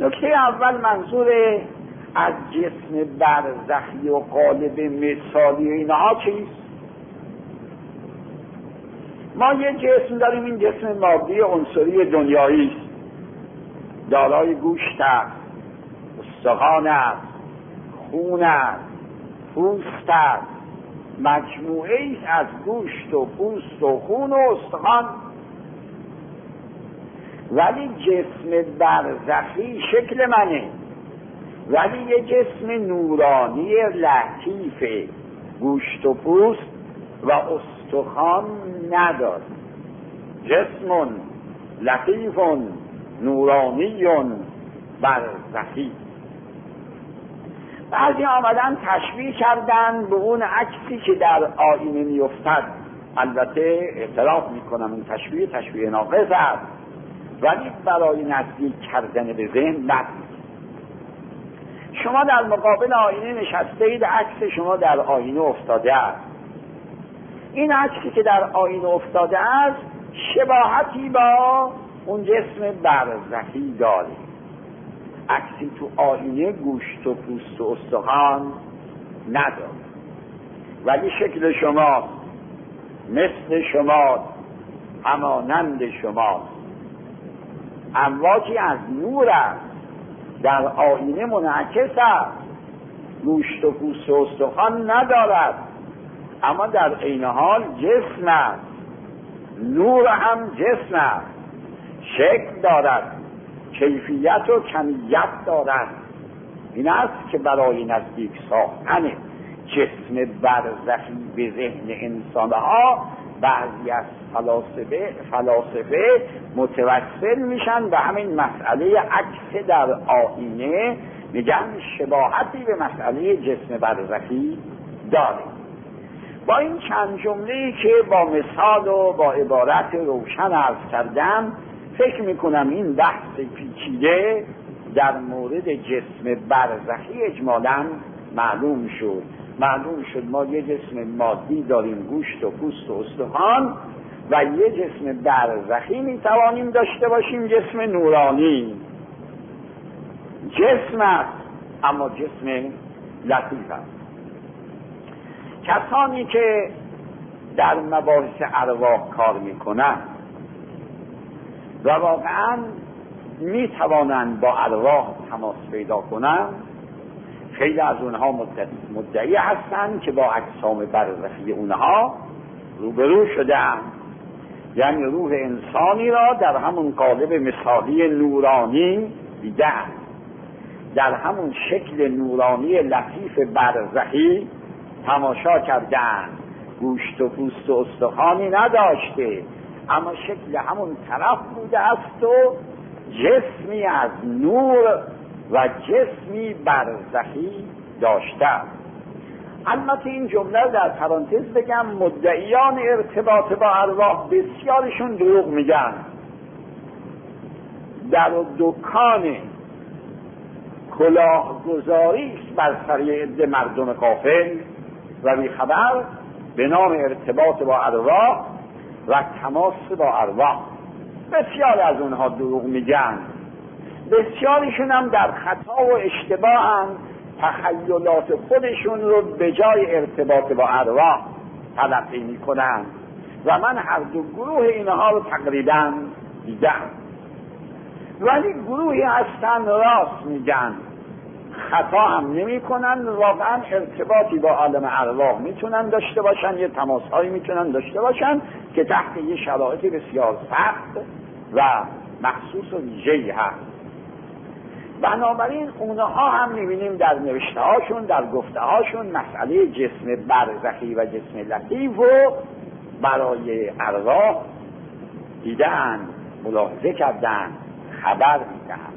نکته اول منظور از جسم برزخی و قالب مثالی اینها چیست؟ ما یه جسم داریم این جسم مادی عنصری دنیایی است. دارای گوشت است استخوان است خون است پوست است. مجموعه ای از گوشت و پوست و خون و استخوان ولی جسم برزخی شکل منه. ولی یه جسم نورانی لطیف گوشت و پوست و استخوان نداره. جسم لطیف نورانی برزخی. بعضی آمدن تشبیه کردن به اون عکسی که در آینه میافتد. البته اعتراف می‌کنم این تشبیه تشبیه ناقص است. ولی برای نزدیک کردن به ذهن بد شما در مقابل آینه نشسته اید عکس شما در آینه افتاده است. این عکسی که در آینه افتاده است شباهتی با اون جسم برزخی داره. عکسی تو آینه گوشت و پوست و استخوان نداره. ولی شکل شما مثل شما همانند شما امواجی از نور است. در آینه منعکس است. گوشت و پوست و استخوان ندارد. اما در عین حال جسم است. نور هم جسم است. شکل دارد. کیفیت و کمیت دارد. این است که برای نزدیک ساختن جسم برزخی به ذهن انسانها بعضی از فلاسفه, فلاسفه متوسل میشن به همین مسئله عکس در آینه میگن شباهتی به مسئله جسم برزخی داره. با این چند جمله که با مثال و با عبارت روشن عرض کردم فکر می‌کنم این بحث پیچیده در مورد جسم برزخی اجمالا معلوم شد. معلوم شد ما یه جسم مادی داریم گوشت و پوست و استخوان و یه جسم برزخی می‌توانیم داشته باشیم جسم نورانی. جسم است اما جسم لطیف است. کسانی که در مباحث ارواح کار می‌کنند و واقعا می توانند با ارواح تماس پیدا کنند خیلی از اونها مدعی هستند که با اجسام برزخی اونها روبرو شدن یعنی روح انسانی را در همون قالب مثالی نورانی دیدن در همون شکل نورانی لطیف برزخی تماشا کردن گوشت و پوست و استخوانی نداشته اما شکل همون طرف بوده است و جسمی از نور و جسمی برزخی داشته البته این جمله در پرانتز بگم مدعیان ارتباط با ارواح بسیارشون دروغ میگن. در دکان کلاهگذاری است بر سر عده مردم قافل و بیخبر به نام ارتباط با ارواح و تماس با ارواح. بسیار از اونها دروغ میگن. بسیارشون هم در خطا و اشتباه تخیلات خودشون رو به جای ارتباط با ارواح تلقی می‌کنن. و من هر دو گروه اینها رو تقریبا دیدم. ولی گروهی هستن راست میگن. خطا هم نمی کنن واقعا ارتباطی با عالم ارواح می‌تونن داشته باشن یه تماس هایی می‌تونن داشته باشن که تحت یه شرایط بسیار سخت و مخصوص و هست. بنابراین اونها هم می‌بینیم در نوشته هاشون در گفته هاشون مسئله جسم برزخی و جسم لطیف و برای ارواح دیدن ملاحظه کردن خبر میدن